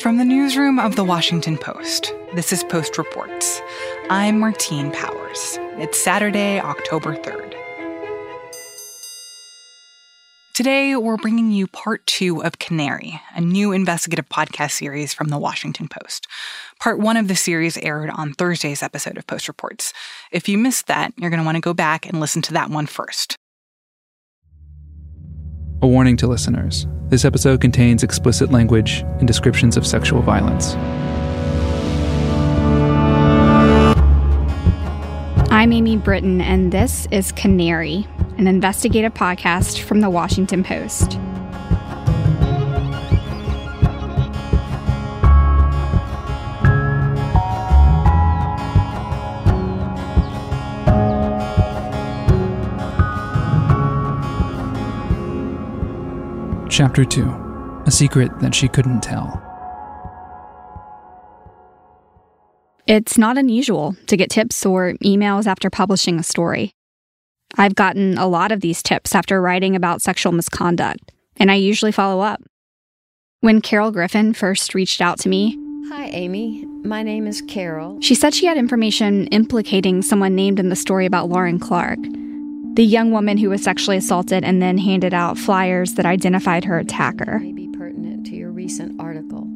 From the newsroom of the Washington Post, this is Post Reports. I'm Martine Powers. It's Saturday, October 3rd. Today, we're bringing you part two of Canary, a new investigative podcast series from the Washington Post. Part one of the series aired on Thursday's episode of Post Reports. If you missed that, you're going to want to go back and listen to that one first. A warning to listeners this episode contains explicit language and descriptions of sexual violence. I'm Amy Brittain, and this is Canary, an investigative podcast from the Washington Post. Chapter 2 A Secret That She Couldn't Tell. It's not unusual to get tips or emails after publishing a story. I've gotten a lot of these tips after writing about sexual misconduct, and I usually follow up. When Carole Griffin first reached out to me, Hi, Amy. My name is Carole. She said she had information implicating someone named in the story about Lauren Clark, the young woman who was sexually assaulted and then handed out flyers that identified her attacker. May be pertinent to your recent article.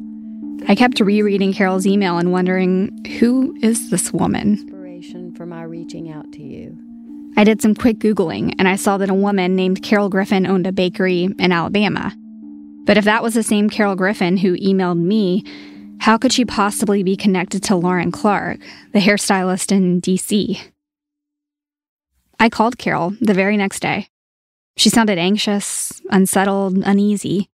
I kept rereading Carole's email and wondering who is this woman? Inspiration for my reaching out to you. I did some quick Googling and I saw that a woman named Carole Griffin owned a bakery in Alabama. But if that was the same Carole Griffin who emailed me, how could she possibly be connected to Lauren Clark, the hairstylist in DC? I called Carole the very next day. She sounded anxious, unsettled, uneasy.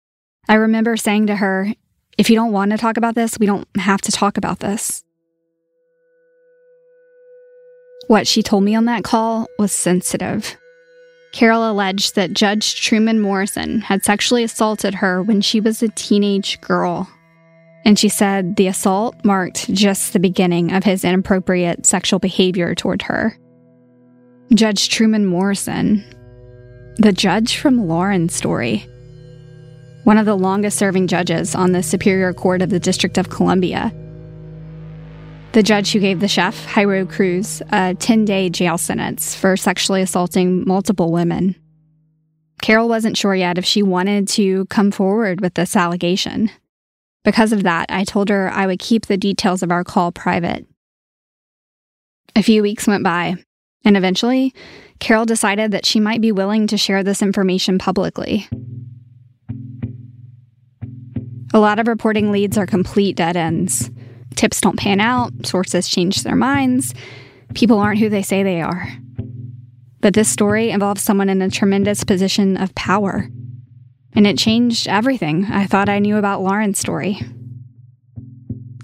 I remember saying to her, If you don't want to talk about this, we don't have to talk about this. What she told me on that call was sensitive. Carole alleged that Judge Truman Morrison had sexually assaulted her when she was a teenage girl. And she said the assault marked just the beginning of his inappropriate sexual behavior toward her. Judge Truman Morrison, the judge from Lauren's story, one of the longest serving judges on the Superior Court of the District of Columbia. The judge who gave the chef, Jairo Cruz, a 10 day jail sentence for sexually assaulting multiple women. Carole wasn't sure yet if she wanted to come forward with this allegation. Because of that, I told her I would keep the details of our call private. A few weeks went by, and eventually, Carole decided that she might be willing to share this information publicly. A lot of reporting leads are complete dead ends. Tips don't pan out, sources change their minds, people aren't who they say they are. But this story involves someone in a tremendous position of power. And it changed everything I thought I knew about Lauren's story.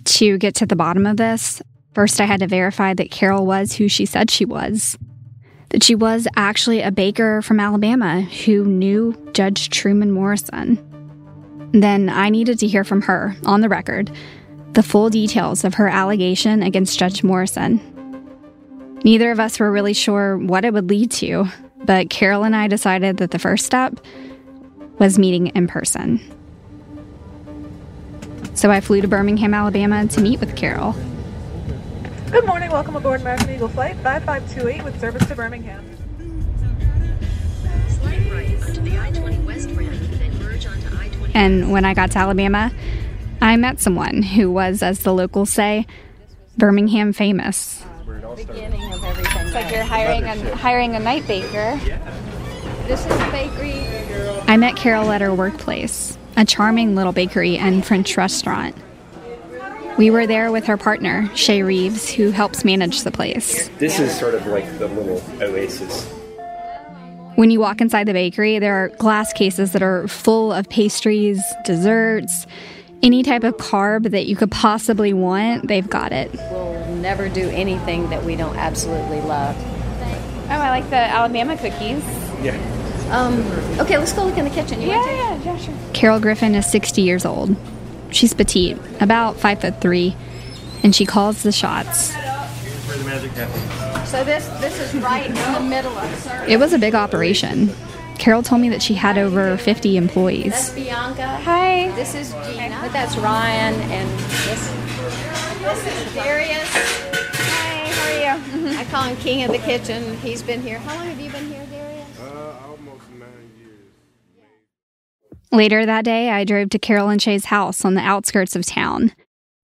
To get to the bottom of this, First, I had to verify that Carole was who she said she was. That she was actually a baker from Alabama who knew Judge Truman Morrison. Then I needed to hear from her, on the record, the full details of her allegation against Judge Morrison. Neither of us were really sure what it would lead to, but Carole and I decided that the first step was meeting in person. So I flew to Birmingham, Alabama to meet with Carole. Good morning. Welcome aboard American Eagle Flight 5528 with service to Birmingham. And when I got to Alabama, I met someone who was, as the locals say, Birmingham famous. Beginning of everything. It's like you're hiring a, hiring a night baker. This is the bakery. I met Carole at her workplace, a charming little bakery and French restaurant. We were there with her partner, Shay Reeves, who helps manage the place. This is sort of like the little oasis. When you walk inside the bakery, there are glass cases that are full of pastries, desserts, any type of carb that you could possibly want, they've got it. We'll never do anything that we don't absolutely love. Oh, I like the Alabama cookies. Yeah. Um, okay, let's go look in the kitchen. You want to? yeah, yeah, sure. Carole Griffin is 60 years old. She's petite, about five foot three, and she calls the shots. Where the magic happens. So this this is right in the middle of service. It was a big operation. Carole told me that she had over 50 That's employees. Bianca. Hi. This is Gina. But that's Ryan and this, this is Darius. Hi, how are you? I call him King of the Kitchen. He's been here. How long have you been here, Later that day, I drove to Carole and Shay's house on the outskirts of town,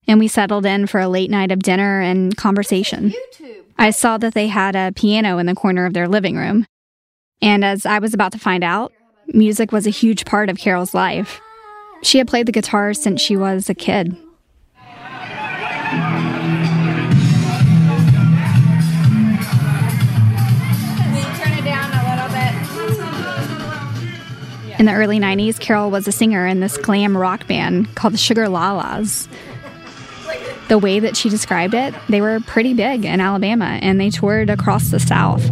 and we settled in for a late night of dinner and conversation. I saw that they had a piano in the corner of their living room. And as I was about to find out, music was a huge part of Carole's life. She had played the guitar since she was a kid. In the early 90s, Carole was a singer in this glam rock band called the Sugar Lalas. The way that she described it, they were pretty big in Alabama and they toured across the South.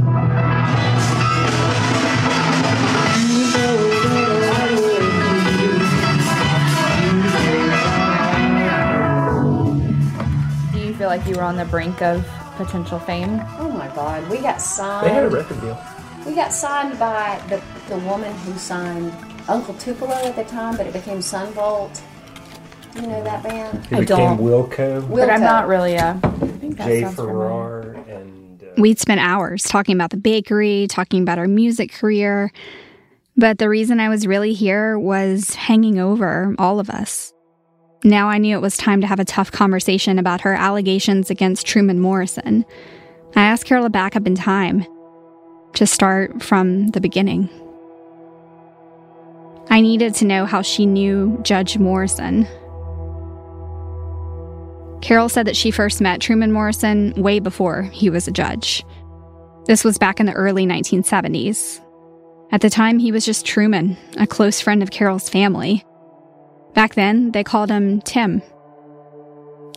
Do you feel like you were on the brink of potential fame? Oh my God, we got signed. They had a record deal. We got signed by the, the woman who signed Uncle Tupelo at the time, but it became Son Volt. You know that band? It I became don't. Wilco, But I'm not really a. I think that Jay sounds familiar. Farrar, and uh, We'd spent hours talking about the bakery, talking about our music career. But the reason I was really here was hanging over all of us. Now I knew it was time to have a tough conversation about her allegations against Truman Morrison. I asked Carole to back up in time, to start from the beginning. I needed to know how she knew Judge Morrison. Carole said that she first met Truman Morrison way before he was a judge. This was back in the early 1970s. At the time, he was just Truman, a close friend of Carole's family. Back then, they called him Tim.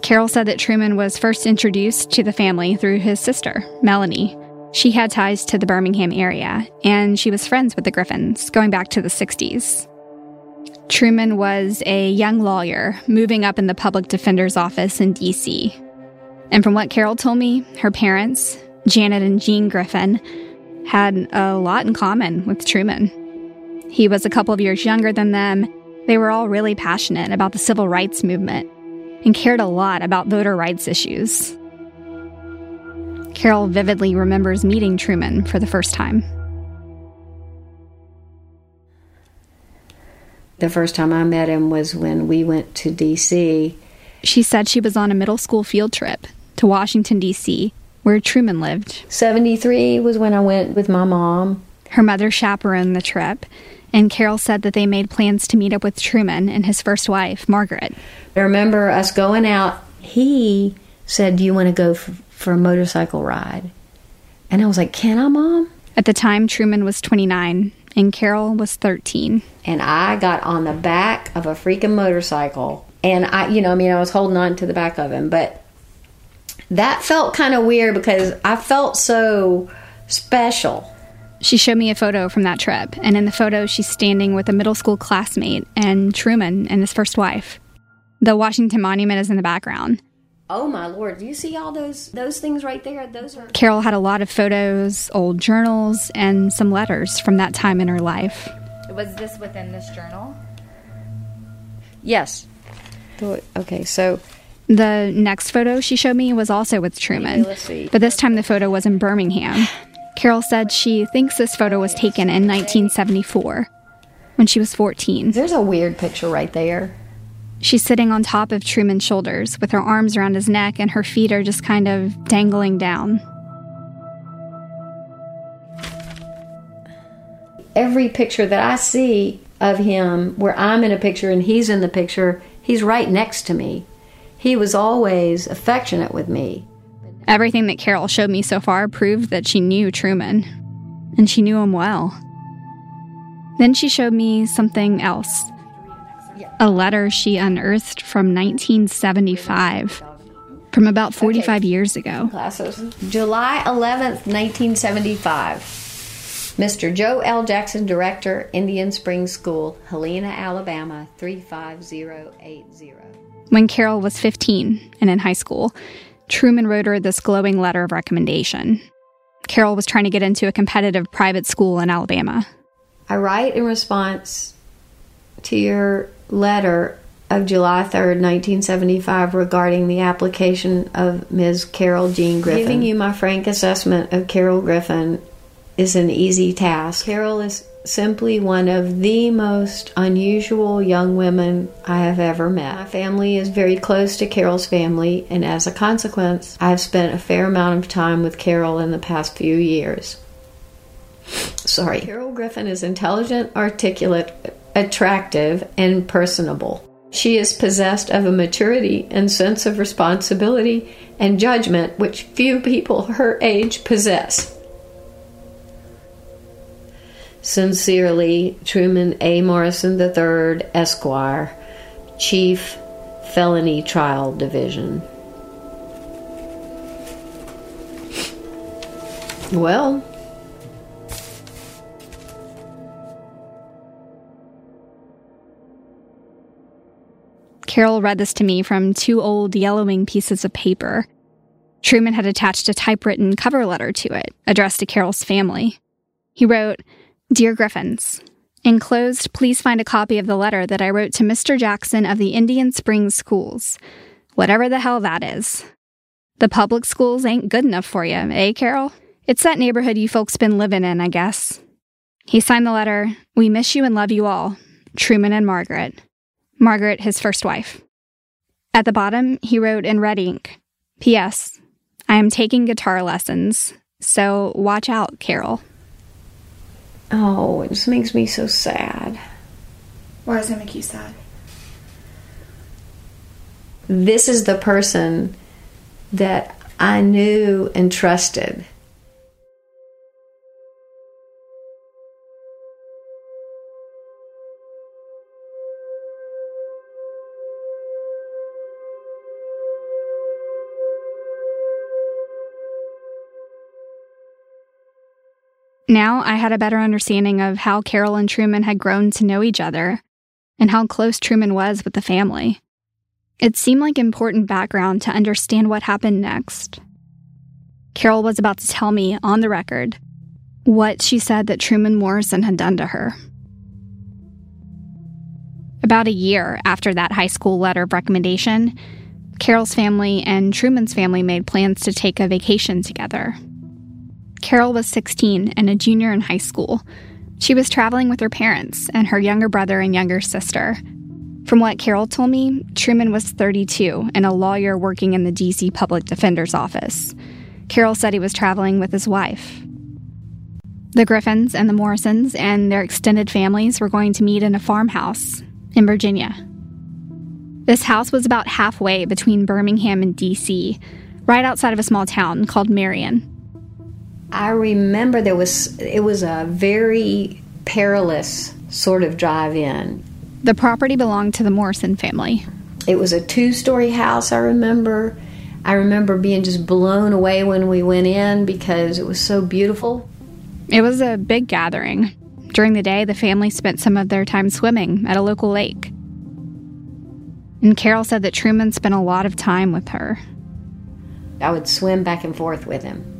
Carole said that Truman was first introduced to the family through his sister, Melanie. She had ties to the Birmingham area, and she was friends with the Griffins going back to the 60s. Truman was a young lawyer moving up in the public defender's office in DC. And from what Carole told me, her parents, Janet and Jean Griffin, had a lot in common with Truman. He was a couple of years younger than them. They were all really passionate about the civil rights movement and cared a lot about voter rights issues. Carole vividly remembers meeting Truman for the first time. The first time I met him was when we went to D.C. She said she was on a middle school field trip to Washington, D.C., where Truman lived. 73 was when I went with my mom. Her mother chaperoned the trip, and Carole said that they made plans to meet up with Truman and his first wife, Margaret. I remember us going out. He said, Do you want to go f- for a motorcycle ride? And I was like, Can I, Mom? At the time, Truman was 29 and Carole was 13. And I got on the back of a freaking motorcycle. And I, you know, I mean, I was holding on to the back of him, but that felt kind of weird because I felt so special. She showed me a photo from that trip, and in the photo, she's standing with a middle school classmate and Truman and his first wife. The Washington Monument is in the background. Oh my lord, do you see all those those things right there? Those are Carole had a lot of photos, old journals, and some letters from that time in her life. Was this within this journal? Yes. Oh, okay, so The next photo she showed me was also with Truman, let's see. but this time the photo was in Birmingham. Carole said she thinks this photo was taken in 1974 when she was 14. there's a weird picture right there. She's sitting on top of Truman's shoulders with her arms around his neck and her feet are just kind of dangling down. Every picture that I see of him where I'm in a picture and he's in the picture, he's right next to me. He was always affectionate with me. Everything that Carole showed me so far proved that she knew Truman, and she knew him well. Then she showed me something else a letter she unearthed from 1975, from about 45 years ago. Classes. July 11th, 1975. Mr. Joe L. Jackson, Director, Indian Springs School, Helena, Alabama, 35080. When Carole was 15 and in high school, Truman wrote her this glowing letter of recommendation. Carole was trying to get into a competitive private school in Alabama. I write in response to your letter of July 3rd, 1975, regarding the application of Ms. Carole Jean Griffin. Giving you my frank assessment of Carole Griffin is an easy task. Carole is simply one of the most unusual young women I have ever met. My family is very close to Carole's family, and as a consequence, I've spent a fair amount of time with Carole in the past few years. Sorry. Carole Griffin is intelligent, articulate, attractive, and personable. She is possessed of a maturity and sense of responsibility and judgment which few people her age possess. Sincerely, Truman A. Morrison III, Esquire, Chief, Felony Trial Division. Well, Carole read this to me from two old yellowing pieces of paper. Truman had attached a typewritten cover letter to it, addressed to Carole's family. He wrote, Dear Griffins, Enclosed, please find a copy of the letter that I wrote to Mr. Jackson of the Indian Springs Schools. Whatever the hell that is. The public schools ain't good enough for you, eh, Carole? It's that neighborhood you folks been living in, I guess. He signed the letter, We miss you and love you all. Truman and Margaret. Margaret, his first wife. At the bottom, he wrote in red ink P.S. I am taking guitar lessons, so watch out, Carole. oh, it just makes me so sad. Why does that make you sad? This is the person that I knew and trusted. Now I had a better understanding of how Carole and Truman had grown to know each other and how close Truman was with the family. It seemed like important background to understand what happened next. Carole was about to tell me, on the record, what she said that Truman Morrison had done to her. About a year after that high school letter of recommendation, Carole's family and Truman's family made plans to take a vacation together. Carole was 16 and a junior in high school. She was traveling with her parents and her younger brother and younger sister. From what Carole told me, Truman was 32 and a lawyer working in the DC Public Defender's office. Carole said he was traveling with his wife. The Griffins and the Morrisons and their extended families were going to meet in a farmhouse in Virginia. This house was about halfway between Birmingham and DC, right outside of a small town called Marion. I remember there was it was a very perilous sort of drive in. The property belonged to the Morrison family. It was a two story house, I remember. I remember being just blown away when we went in because it was so beautiful. It was a big gathering. During the day, the family spent some of their time swimming at a local lake. And Carole said that Truman spent a lot of time with her. I would swim back and forth with him,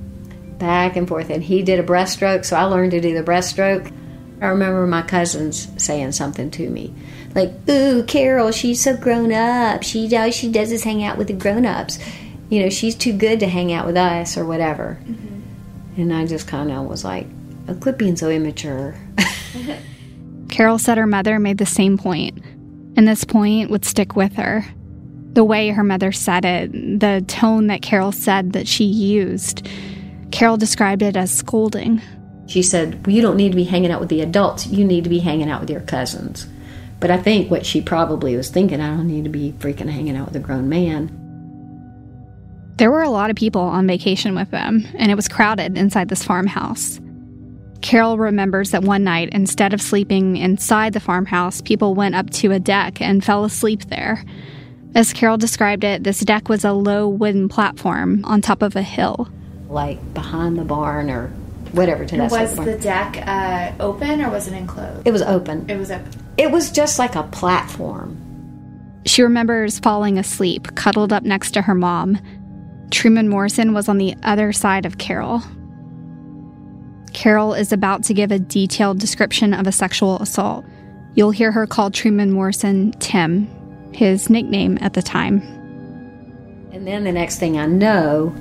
back and forth. And he did a breaststroke, so I learned to do the breaststroke. I remember my cousins saying something to me, like, "Ooh, Carole, she's so grown up. She all she does is hang out with the grown ups. You know, she's too good to hang out with us, or whatever." Mm-hmm. And I just kind of was like, "Oh, "Quit being so immature." Carole said her mother made the same point, and this point would stick with her. The way her mother said it, the tone that Carole said that she used. Carole described it as scolding. She said, well, You don't need to be hanging out with the adults, you need to be hanging out with your cousins. But I think what she probably was thinking, I don't need to be freaking hanging out with a grown man. There were a lot of people on vacation with them, and it was crowded inside this farmhouse. Carole remembers that one night, instead of sleeping inside the farmhouse, people went up to a deck and fell asleep there. As Carole described it, this deck was a low wooden platform on top of a hill. Like behind the barn or whatever to that Was the the deck uh, open or was it enclosed? it was open. It was open. It was just like a platform. She remembers falling asleep, cuddled up next to her mom. Truman Morrison was on the other side of Carole. Carole is about to give a detailed description of a sexual assault. You'll hear her call Truman Morrison Tim, his nickname at the time. And then the next thing I know,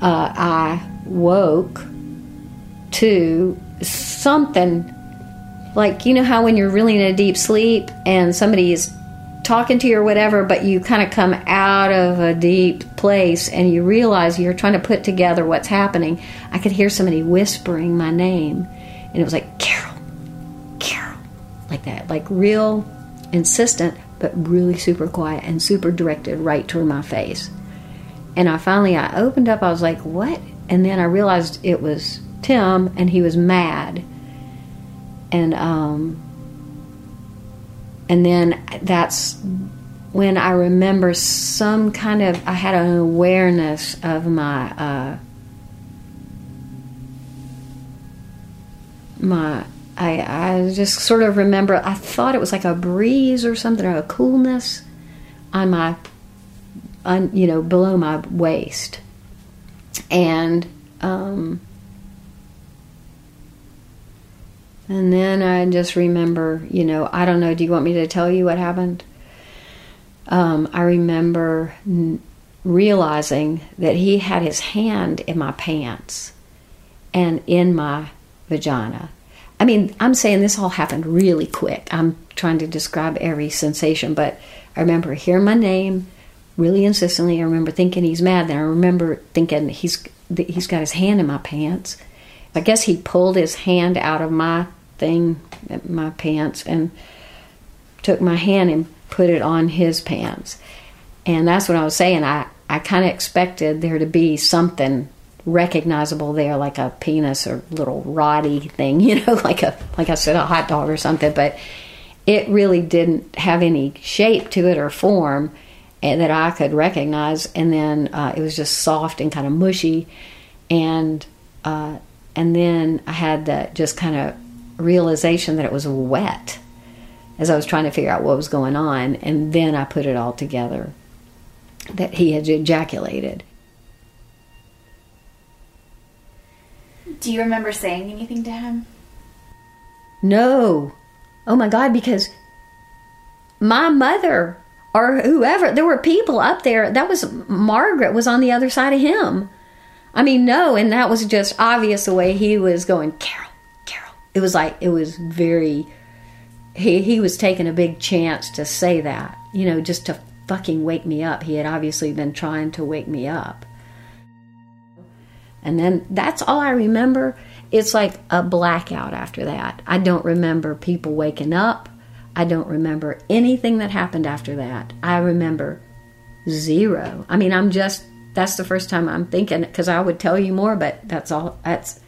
uh, I woke to something like, you know, how when you're really in a deep sleep and somebody is talking to you or whatever, but you kind of come out of a deep place and you realize you're trying to put together what's happening. I could hear somebody whispering my name, and it was like, Carole, Carole, like that, like real insistent, but really super quiet and super directed right toward my face. And I finally, I opened up, I was like, what? And then I realized it was Tim, and he was mad. And, um, and then that's when I remember some kind of I had an awareness of my uh, my I I just sort of remember I thought it was like a breeze or something or a coolness on my on you know below my waist and um, And then I just remember, you know, I don't know, do you want me to tell you what happened? Um, I remember n- realizing that he had his hand in my pants and in my vagina. I mean, I'm saying this all happened really quick. I'm trying to describe every sensation, but I remember hearing my name really insistently. I remember thinking he's mad. Then I remember thinking he's he's got his hand in my pants. I guess he pulled his hand out of my thing, my pants, and took my hand and put it on his pants. And that's what I was saying. I, I kind of expected there to be something recognizable there, like a penis or little roddy thing, you know, like a like I said, a hot dog or something. But it really didn't have any shape to it or form that I could recognize. And then uh, it was just soft and kind of mushy, and uh, and then I had that just kind of realization that it was wet as I was trying to figure out what was going on, and then I put it all together that he had ejaculated. Do you remember saying anything to him? No. Oh my God, because my mother or whoever, there were people up there. That was Margaret was on the other side of him. I mean, no, and that was just obvious the way he was going, Carole, Carole. It was like, it was very, he, he was taking a big chance to say that, you know, just to fucking wake me up. He had obviously been trying to wake me up. And then that's all I remember. It's like a blackout after that. I don't remember people waking up. I don't remember anything that happened after that. I remember zero. I mean, I'm just, that's the first time I'm thinking, because I would tell you more, but that's all, that's,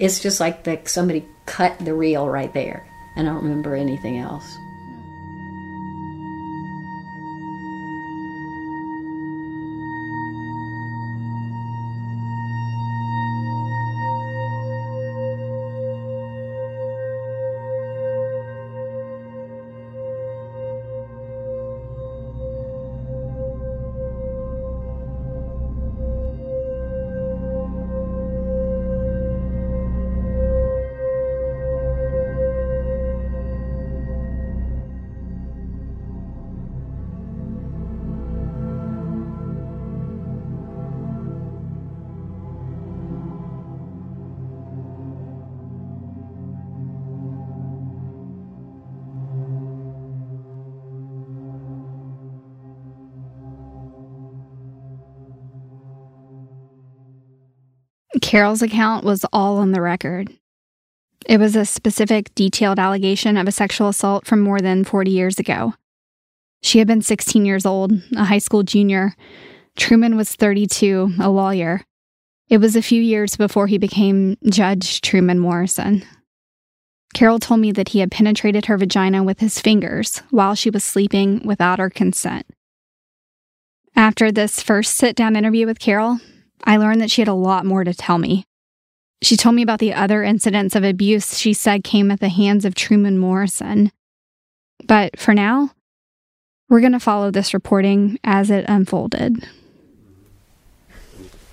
it's just like the, somebody cut the reel right there. And I don't remember anything else. Carole's account was all on the record. It was a specific, detailed allegation of a sexual assault from more than 40 years ago. She had been 16 years old, a high school junior. Truman was 32, a lawyer. It was a few years before he became Judge Truman Morrison. Carole told me that he had penetrated her vagina with his fingers while she was sleeping without her consent. After this first sit down interview with Carol, I learned that she had a lot more to tell me. She told me about the other incidents of abuse she said came at the hands of Truman Morrison. But for now, we're going to follow this reporting as it unfolded.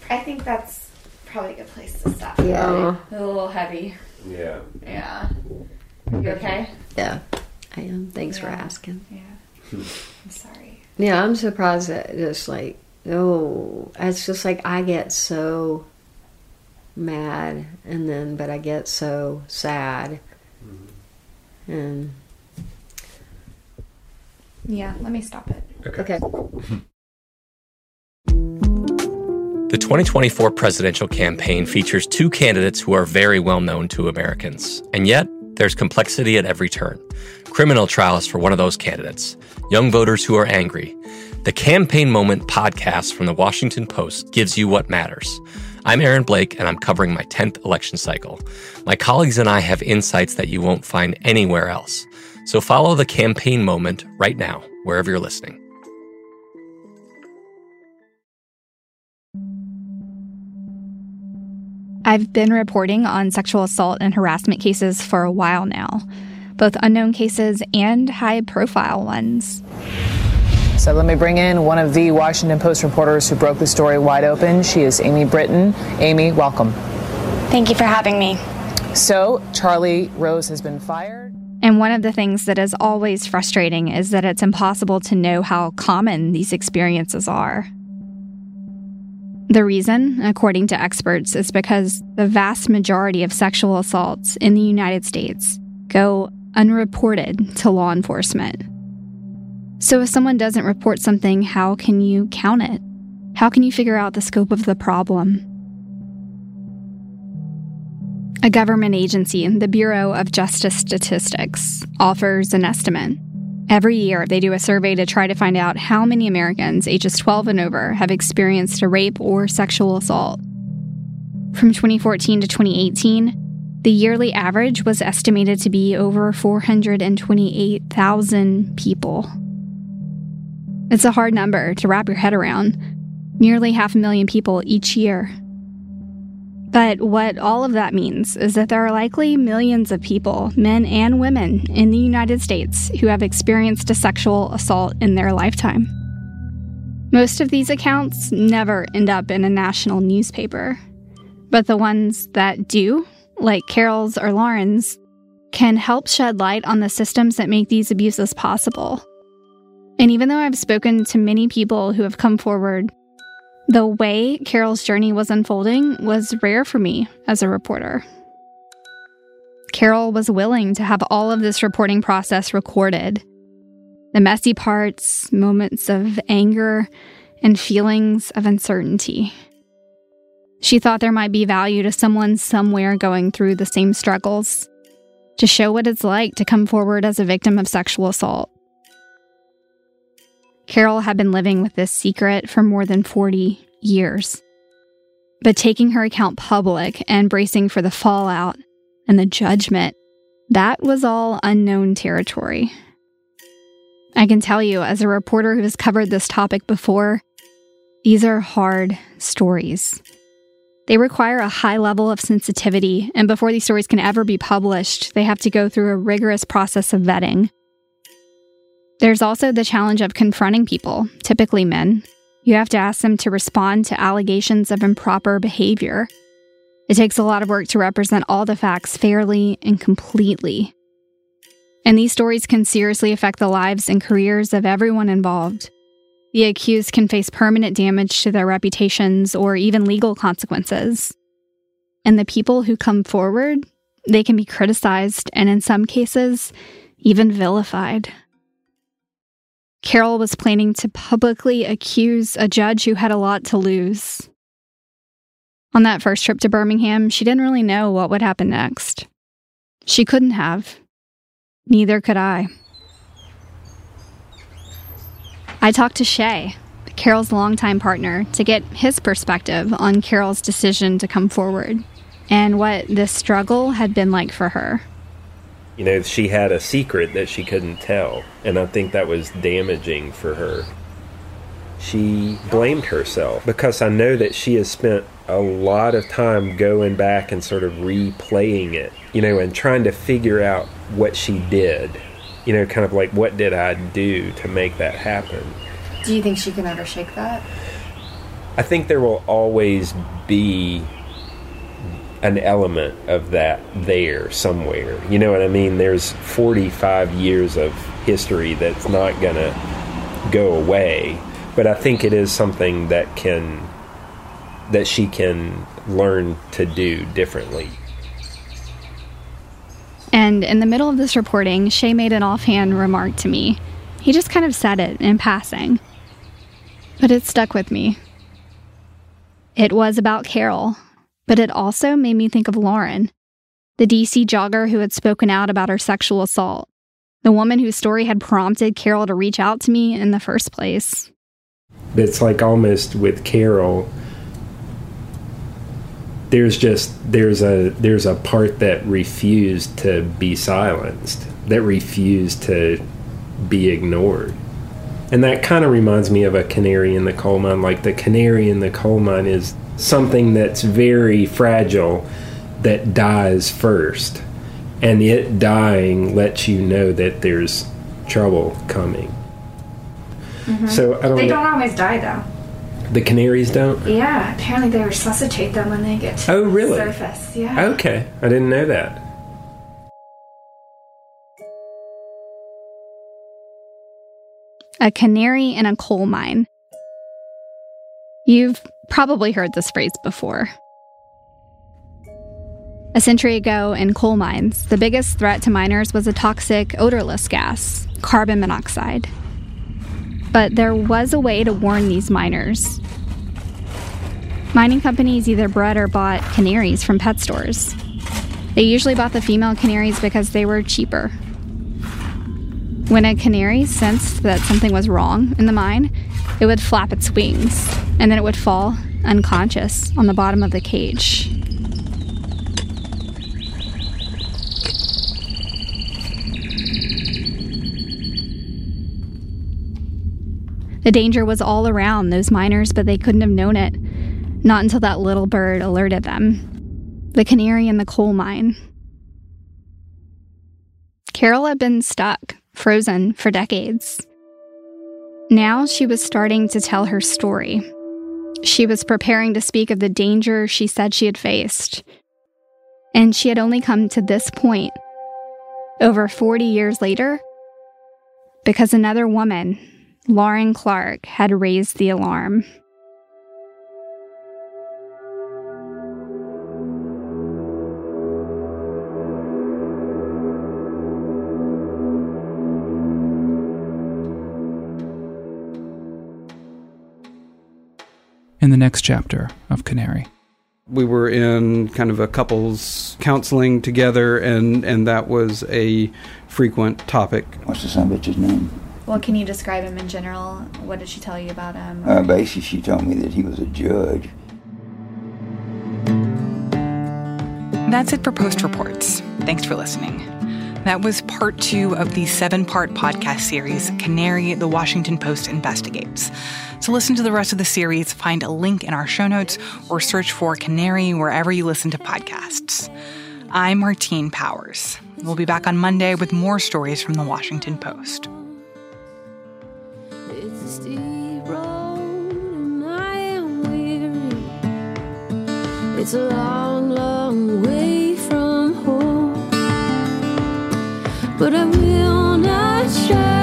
I think that's probably a good place to stop. Yeah. A little heavy. Yeah. Yeah. You okay? Yeah, I am. Thanks for asking. Yeah. I'm sorry. Yeah, I'm surprised that just like, oh, it's just like I get so mad and then, but I get so sad. Mm-hmm. And, Yeah, let me stop it. okay. The 2024 presidential campaign features two candidates who are very well known to Americans. And yet, there's complexity at every turn. Criminal trials for one of those candidates, young voters who are angry. The Campaign Moment podcast from the Washington Post gives you what matters. I'm Aaron Blake, and I'm covering my 10th election cycle. My colleagues and I have insights that you won't find anywhere else. So follow the Campaign Moment right now, wherever you're listening. I've been reporting on sexual assault and harassment cases for a while now, both unknown cases and high profile ones. So let me bring in one of the Washington Post reporters who broke the story wide open. She is Amy Brittain. Amy, welcome. Thank you for having me. So, Charlie Rose has been fired. And one of the things that is always frustrating is that it's impossible to know how common these experiences are. The reason, according to experts, is because the vast majority of sexual assaults in the United States go unreported to law enforcement. So if someone doesn't report something, how can you count it? How can you figure out the scope of the problem? A government agency, the Bureau of Justice Statistics, offers an estimate. Every year, they do a survey to try to find out how many Americans ages 12 and over have experienced a rape or sexual assault. From 2014 to 2018, the yearly average was estimated to be over 428,000 people. It's a hard number to wrap your head around. Nearly half a million people each year. But what all of that means is that there are likely millions of people, men and women, in the United States who have experienced a sexual assault in their lifetime. Most of these accounts never end up in a national newspaper. But the ones that do, like Carole's or Lauren's, can help shed light on the systems that make these abuses possible. And even though I've spoken to many people who have come forward the way Carole's journey was unfolding was rare for me as a reporter. Carole was willing to have all of this reporting process recorded the messy parts, moments of anger, and feelings of uncertainty. She thought there might be value to someone somewhere going through the same struggles, to show what it's like to come forward as a victim of sexual assault. Carole had been living with this secret for more than 40 years. But taking her account public and bracing for the fallout and the judgment, that was all unknown territory. I can tell you, as a reporter who has covered this topic before, these are hard stories. They require a high level of sensitivity, and before these stories can ever be published, they have to go through a rigorous process of vetting. There's also the challenge of confronting people, typically men. You have to ask them to respond to allegations of improper behavior. It takes a lot of work to represent all the facts fairly and completely. And these stories can seriously affect the lives and careers of everyone involved. The accused can face permanent damage to their reputations or even legal consequences. And the people who come forward, they can be criticized and in some cases, even vilified. Carole was planning to publicly accuse a judge who had a lot to lose. On that first trip to Birmingham, she didn't really know what would happen next. She couldn't have. Neither could I. I talked to Shay, Carole's longtime partner, to get his perspective on Carole's decision to come forward and what this struggle had been like for her. You know, she had a secret that she couldn't tell, and I think that was damaging for her. She blamed herself because I know that she has spent a lot of time going back and sort of replaying it, you know, and trying to figure out what she did. You know, kind of like what did I do to make that happen? Do you think she can ever shake that? I think there will always be an element of that there somewhere. You know what I mean? There's 45 years of history that's not going to go away, but I think it is something that can that she can learn to do differently. And in the middle of this reporting, Shay made an offhand remark to me. He just kind of said it in passing. But it stuck with me. It was about Carole, but it also made me think of Lauren, the DC jogger who had spoken out about her sexual assault, the woman whose story had prompted Carole to reach out to me in the first place. It's like almost with Carole, there's just there's a there's a part that refused to be silenced, that refused to be ignored. And that kind of reminds me of a canary in the coal mine. Like the canary in the coal mine is something that's very fragile that dies first. And it dying lets you know that there's trouble coming. Mm-hmm. So I don't They don't always die though. The canaries don't? Yeah, apparently they resuscitate them when they get to Oh, really? the surface. Yeah. Okay, I didn't know that. A canary in a coal mine. You've probably heard this phrase before. A century ago in coal mines, the biggest threat to miners was a toxic, odorless gas, carbon monoxide. But there was a way to warn these miners. Mining companies either bred or bought canaries from pet stores. They usually bought the female canaries because they were cheaper. When a canary sensed that something was wrong in the mine, it would flap its wings, and then it would fall unconscious on the bottom of the cage. The danger was all around those miners, but they couldn't have known it. Not until that little bird alerted them. The canary in the coal mine. Carol had been stuck, frozen for decades. Now she was starting to tell her story. She was preparing to speak of the danger she said she had faced. And she had only come to this point, over 40 years later, because another woman, Lauren Clark, had raised the alarm. Next chapter of Canary. We were in kind of a couples counseling together, and, and that was a frequent topic. What's the son bitch's name? Well, can you describe him in general? What did she tell you about him? Uh, basically, she told me that he was a judge. That's it for Post Reports. Thanks for listening. That was part two of the seven part podcast series, Canary, the Washington Post Investigates. To listen to the rest of the series, find a link in our show notes or search for Canary wherever you listen to podcasts. I'm Martine Powers. We'll be back on Monday with more stories from the Washington Post. It's a long, long way But I will not shut